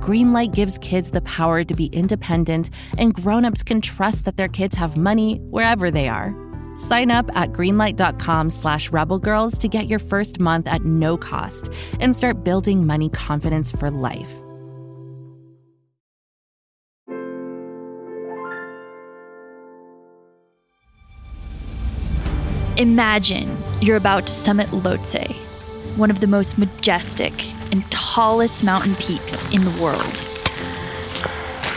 Greenlight gives kids the power to be independent, and grown-ups can trust that their kids have money wherever they are. Sign up at greenlight.com slash rebelgirls to get your first month at no cost and start building money confidence for life. Imagine you're about to summit Lhotse, one of the most majestic and tallest mountain peaks in the world.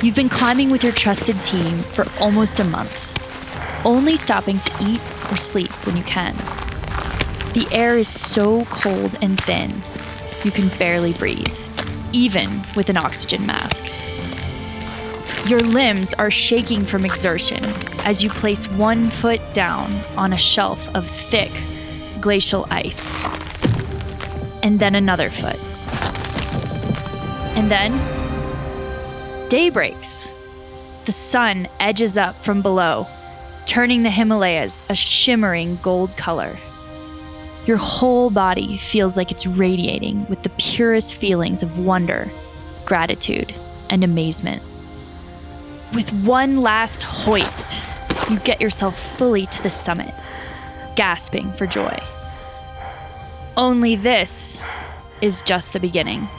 You've been climbing with your trusted team for almost a month only stopping to eat or sleep when you can. The air is so cold and thin, you can barely breathe, even with an oxygen mask. Your limbs are shaking from exertion as you place one foot down on a shelf of thick glacial ice. And then another foot. And then day breaks. The sun edges up from below turning the Himalayas a shimmering gold color. Your whole body feels like it's radiating with the purest feelings of wonder, gratitude, and amazement. With one last hoist, you get yourself fully to the summit, gasping for joy. Only this is just the beginning.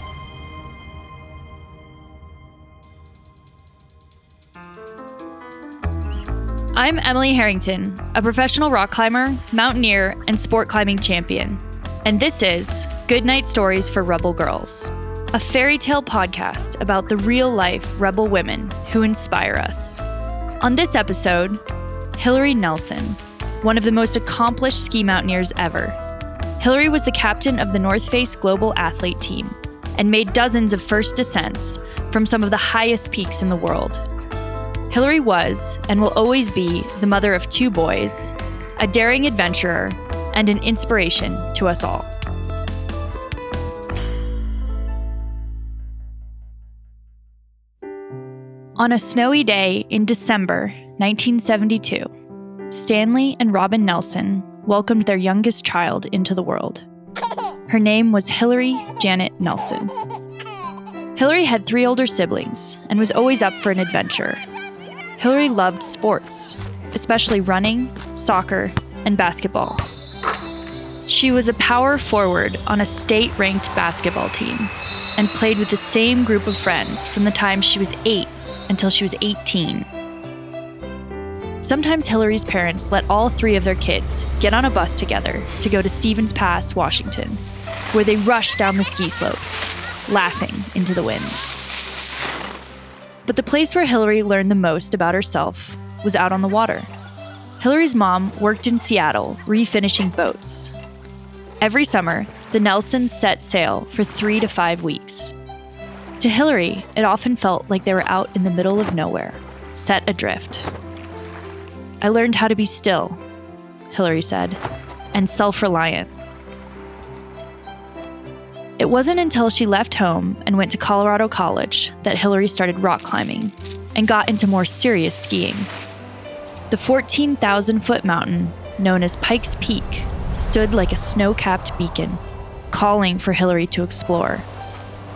I'm Emily Harrington, a professional rock climber, mountaineer, and sport climbing champion. And this is Goodnight Stories for Rebel Girls, a fairy tale podcast about the real life rebel women who inspire us. On this episode, Hilaree Nelson, one of the most accomplished ski mountaineers ever. Hilaree was the captain of the North Face Global Athlete Team and made dozens of first descents from some of the highest peaks in the world Hilaree was, and will always be, the mother of two boys, a daring adventurer, and an inspiration to us all. On a snowy day in December 1972, Stanley and Robin Nelson welcomed their youngest child into the world. Her name was Hilaree Janet Nelson. Hilaree had three older siblings and was always up for an adventure, Hilaree loved sports, especially running, soccer, and basketball. She was a power forward on a state ranked basketball team and played with the same group of friends from the time she was 8 until she was 18. Sometimes Hilaree's parents let all three of their kids get on a bus together to go to Stevens Pass, Washington, where they rushed down the ski slopes, laughing into the wind. But the place where Hilaree learned the most about herself was out on the water. Hilaree's mom worked in Seattle refinishing boats. Every summer, the Nelsons set sail for three to five weeks. To Hilaree, it often felt like they were out in the middle of nowhere, set adrift. I learned how to be still, Hilaree said, and self reliant. It wasn't until she left home and went to Colorado College that Hilaree started rock climbing and got into more serious skiing. The 14,000 foot mountain, known as Pikes Peak, stood like a snow capped beacon, calling for Hilaree to explore.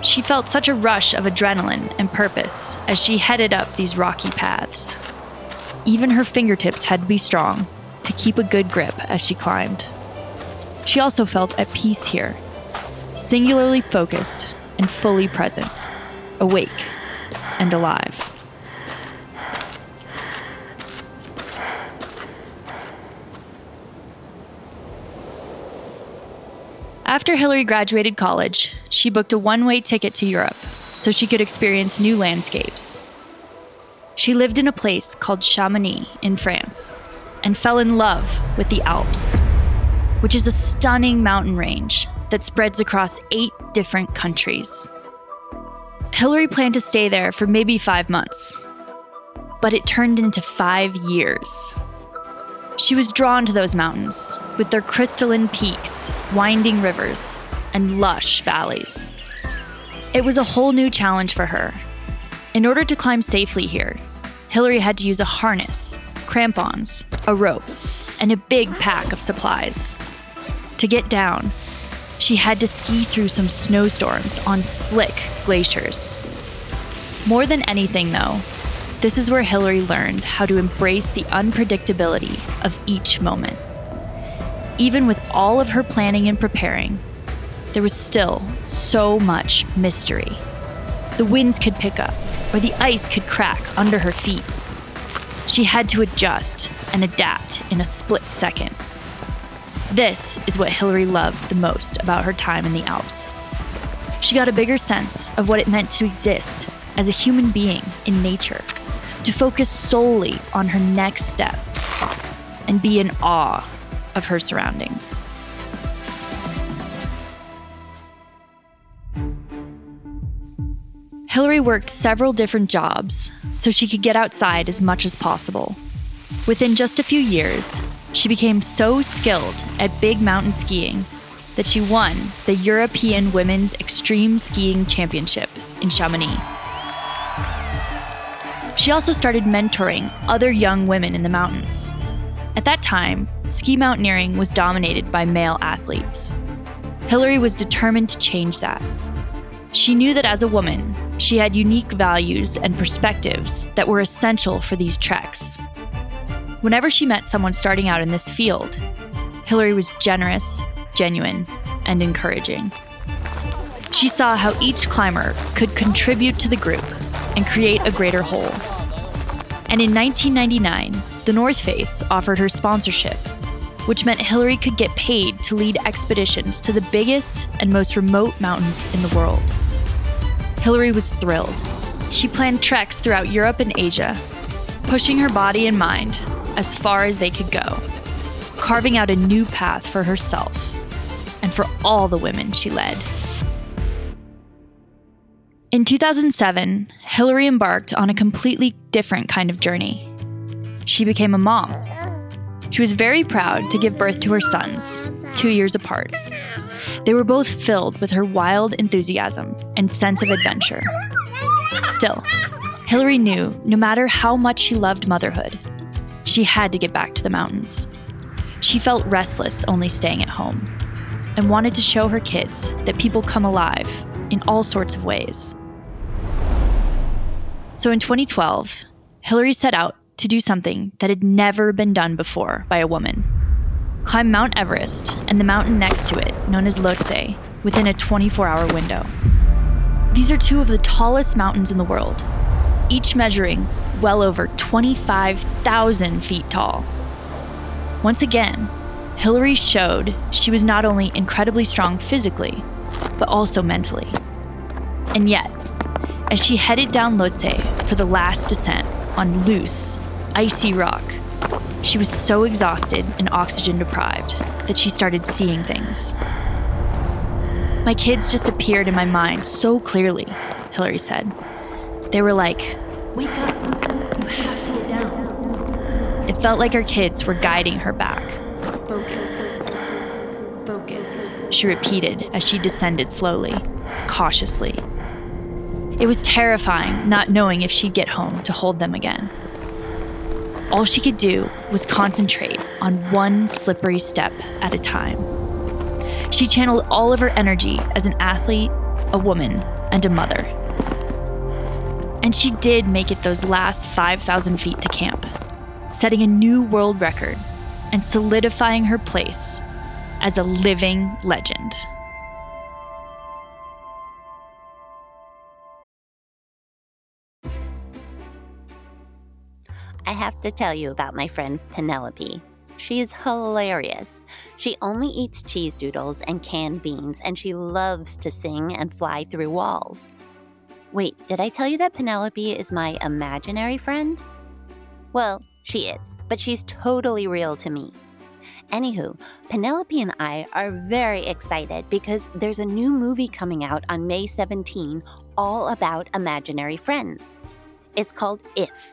She felt such a rush of adrenaline and purpose as she headed up these rocky paths. Even her fingertips had to be strong to keep a good grip as she climbed. She also felt at peace here singularly focused and fully present, awake and alive. After Hilaree graduated college, she booked a one way ticket to Europe so she could experience new landscapes. She lived in a place called Chamonix in France and fell in love with the Alps, which is a stunning mountain range that spreads across eight different countries. Hilaree planned to stay there for maybe five months, but it turned into five years. She was drawn to those mountains with their crystalline peaks, winding rivers, and lush valleys. It was a whole new challenge for her. In order to climb safely here, Hilaree had to use a harness, crampons, a rope, and a big pack of supplies. To get down, she had to ski through some snowstorms on slick glaciers. More than anything, though, this is where Hilaree learned how to embrace the unpredictability of each moment. Even with all of her planning and preparing, there was still so much mystery. The winds could pick up, or the ice could crack under her feet. She had to adjust and adapt in a split second. This is what Hilaree loved the most about her time in the Alps. She got a bigger sense of what it meant to exist as a human being in nature to focus solely on her next step and be in awe of her surroundings. Hilaree worked several different jobs so she could get outside as much as possible. Within just a few years, she became so skilled at big mountain skiing that she won the European Women's Extreme Skiing Championship in Chamonix. She also started mentoring other young women in the mountains. At that time, ski mountaineering was dominated by male athletes. Hilaree was determined to change that. She knew that as a woman, she had unique values and perspectives that were essential for these treks. Whenever she met someone starting out in this field, Hilaree was generous, genuine, and encouraging. She saw how each climber could contribute to the group and create a greater whole. And in 1999, the North Face offered her sponsorship, which meant Hilaree could get paid to lead expeditions to the biggest and most remote mountains in the world. Hilaree was thrilled. She planned treks throughout Europe and Asia, pushing her body and mind as far as they could go, carving out a new path for herself and for all the women she led. In 2007, Hilaree embarked on a completely different kind of journey. She became a mom. She was very proud to give birth to her sons, two years apart. They were both filled with her wild enthusiasm and sense of adventure. Still, Hilaree knew no matter how much she loved motherhood, she had to get back to the mountains. She felt restless only staying at home and wanted to show her kids that people come alive in all sorts of ways. So in 2012, Hilaree set out to do something that had never been done before by a woman climb Mount Everest and the mountain next to it, known as Lhotse, within a 24 hour window. These are two of the tallest mountains in the world, each measuring well over 25,000 feet tall. Once again, Hilaree showed she was not only incredibly strong physically, but also mentally. And yet, as she headed down Lhotse for the last descent on loose, icy rock, she was so exhausted and oxygen deprived that she started seeing things. My kids just appeared in my mind so clearly, Hilaree said. They were like, Wake up, you have to get down. It felt like her kids were guiding her back. Focus, focus, she repeated as she descended slowly, cautiously, it was terrifying not knowing if she'd get home to hold them again. All she could do was concentrate on one slippery step at a time. She channeled all of her energy as an athlete, a woman, and a mother. And she did make it those last 5,000 feet to camp, setting a new world record and solidifying her place as a living legend. I have to tell you about my friend Penelope. She is hilarious. She only eats cheese doodles and canned beans, and she loves to sing and fly through walls. Wait, did I tell you that Penelope is my imaginary friend? Well, she is, but she's totally real to me. Anywho, Penelope and I are very excited because there's a new movie coming out on May 17 all about imaginary friends. It's called If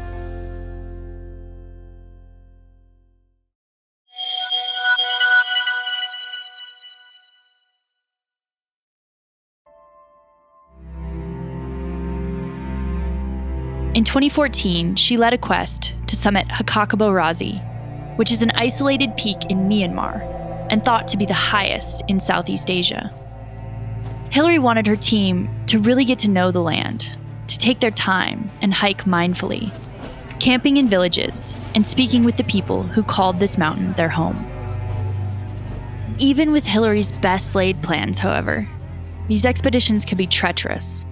In 2014, she led a quest to summit Hkakabo Razi, which is an isolated peak in Myanmar and thought to be the highest in Southeast Asia. Hilaree wanted her team to really get to know the land, to take their time and hike mindfully, camping in villages and speaking with the people who called this mountain their home. Even with Hilaree's best laid plans, however, these expeditions could be treacherous.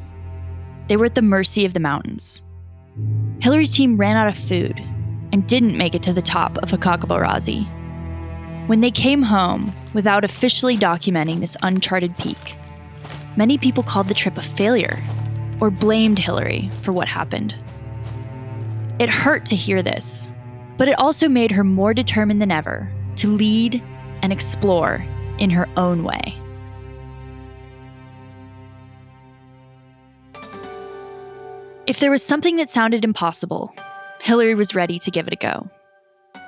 They were at the mercy of the mountains. Hilaree's team ran out of food and didn't make it to the top of Hkakabo Razi. When they came home without officially documenting this uncharted peak, many people called the trip a failure or blamed Hilaree for what happened. It hurt to hear this, but it also made her more determined than ever to lead and explore in her own way. If there was something that sounded impossible, Hilaree was ready to give it a go.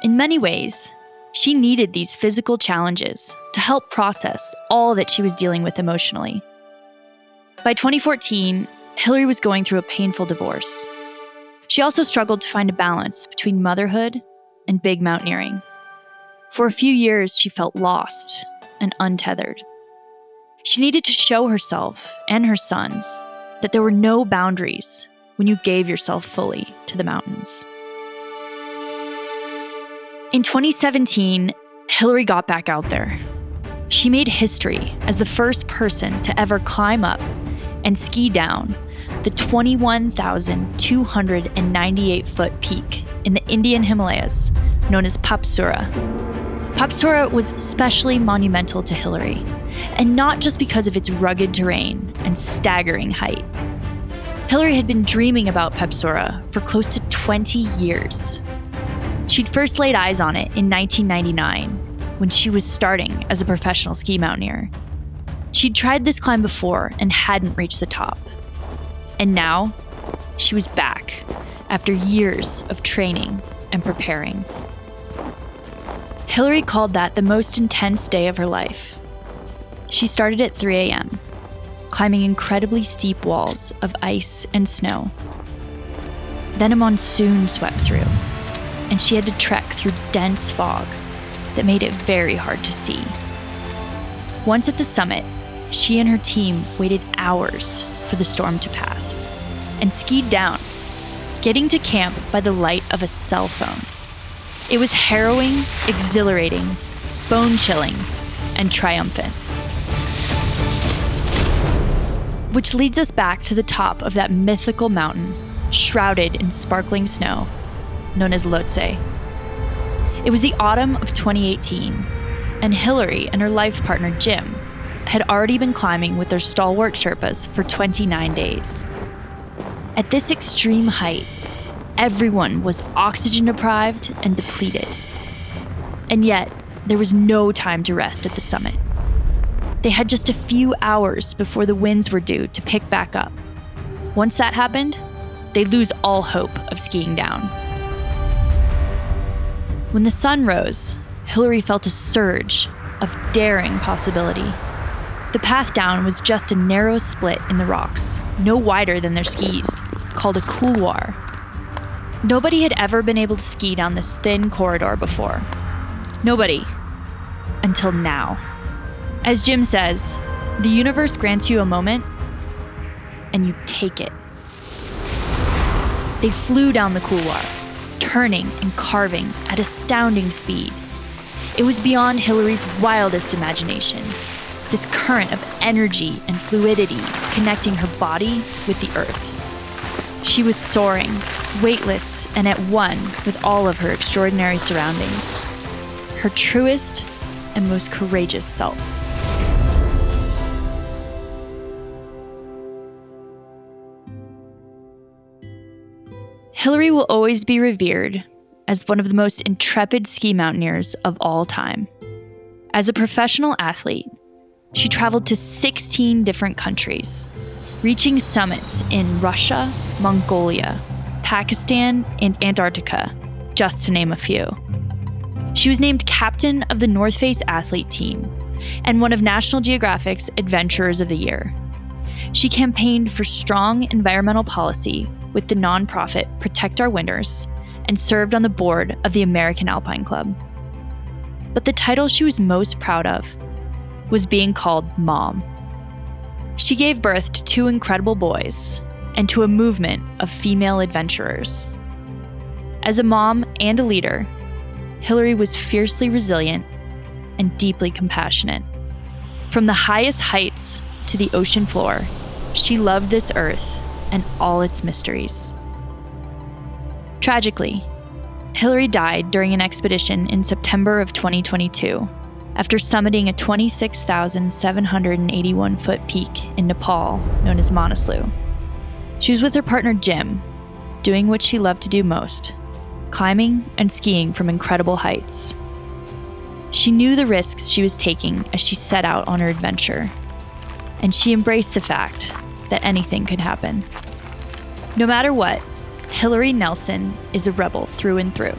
In many ways, she needed these physical challenges to help process all that she was dealing with emotionally. By 2014, Hilaree was going through a painful divorce. She also struggled to find a balance between motherhood and big mountaineering. For a few years, she felt lost and untethered. She needed to show herself and her sons that there were no boundaries when you gave yourself fully to the mountains. In 2017, Hilaree got back out there. She made history as the first person to ever climb up and ski down the 21,298 foot peak in the Indian Himalayas, known as Papsura. Papsura was especially monumental to Hilaree, and not just because of its rugged terrain and staggering height. Hilaree had been dreaming about Papsura for close to 20 years. She'd first laid eyes on it in 1999 when she was starting as a professional ski mountaineer. She'd tried this climb before and hadn't reached the top. And now, she was back after years of training and preparing. Hilaree called that the most intense day of her life. She started at 3 a.m climbing incredibly steep walls of ice and snow. Then a monsoon swept through, and she had to trek through dense fog that made it very hard to see. Once at the summit, she and her team waited hours for the storm to pass and skied down, getting to camp by the light of a cell phone. It was harrowing, exhilarating, bone chilling, and triumphant. Which leads us back to the top of that mythical mountain, shrouded in sparkling snow, known as Lhotse. It was the autumn of 2018, and Hilaree and her life partner Jim had already been climbing with their stalwart Sherpas for 29 days. At this extreme height, everyone was oxygen deprived and depleted. And yet, there was no time to rest at the summit. They had just a few hours before the winds were due to pick back up. Once that happened, they lose all hope of skiing down. When the sun rose, Hilaree felt a surge of daring possibility. The path down was just a narrow split in the rocks, no wider than their skis, called a couloir. Nobody had ever been able to ski down this thin corridor before. Nobody. Until now. As Jim says, the universe grants you a moment, and you take it. They flew down the couloir, turning and carving at astounding speed. It was beyond Hilaree's wildest imagination. This current of energy and fluidity connecting her body with the earth. She was soaring, weightless, and at one with all of her extraordinary surroundings. Her truest and most courageous self. Hilaree will always be revered as one of the most intrepid ski mountaineers of all time. As a professional athlete, she traveled to 16 different countries, reaching summits in Russia, Mongolia, Pakistan, and Antarctica, just to name a few. She was named captain of the North Face athlete team and one of National Geographic's Adventurers of the Year. She campaigned for strong environmental policy with the nonprofit Protect Our Winters and served on the board of the American Alpine Club. But the title she was most proud of was being called Mom. She gave birth to two incredible boys and to a movement of female adventurers. As a mom and a leader, Hilaree was fiercely resilient and deeply compassionate. From the highest heights to the ocean floor, she loved this earth and all its mysteries. Tragically, Hilaree died during an expedition in September of 2022 after summiting a 26,781 foot peak in Nepal known as Manaslu. She was with her partner Jim, doing what she loved to do most climbing and skiing from incredible heights. She knew the risks she was taking as she set out on her adventure, and she embraced the fact that anything could happen. No matter what, Hilaree Nelson is a rebel through and through,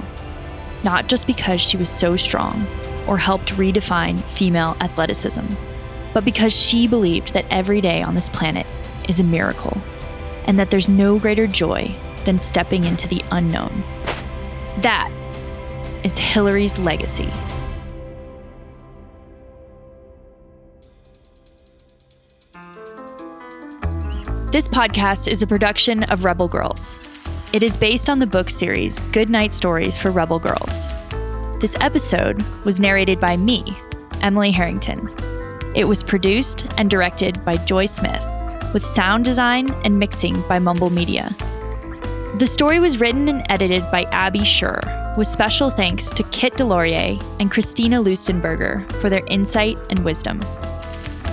not just because she was so strong or helped redefine female athleticism, but because she believed that every day on this planet is a miracle and that there's no greater joy than stepping into the unknown. That is Hilaree's legacy. This podcast is a production of Rebel Girls. It is based on the book series Good Night Stories for Rebel Girls. This episode was narrated by me, Emily Harrington. It was produced and directed by Joy Smith, with sound design and mixing by Mumble Media. The story was written and edited by Abby Sher, with special thanks to Kit DesLauriers and Christina Lustenberger for their insight and wisdom.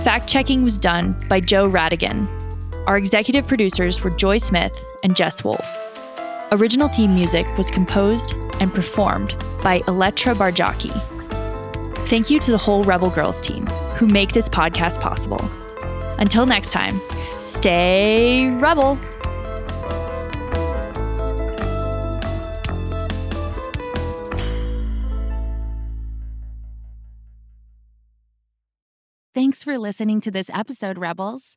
Fact checking was done by Joe Rhatigan, our executive producers were Joy Smith and Jes Wolfe. Original theme music was composed and performed by Elettra Bargiacchi. Thank you to the whole Rebel Girls team who make this podcast possible. Until next time, stay rebel. Thanks for listening to this episode, Rebels.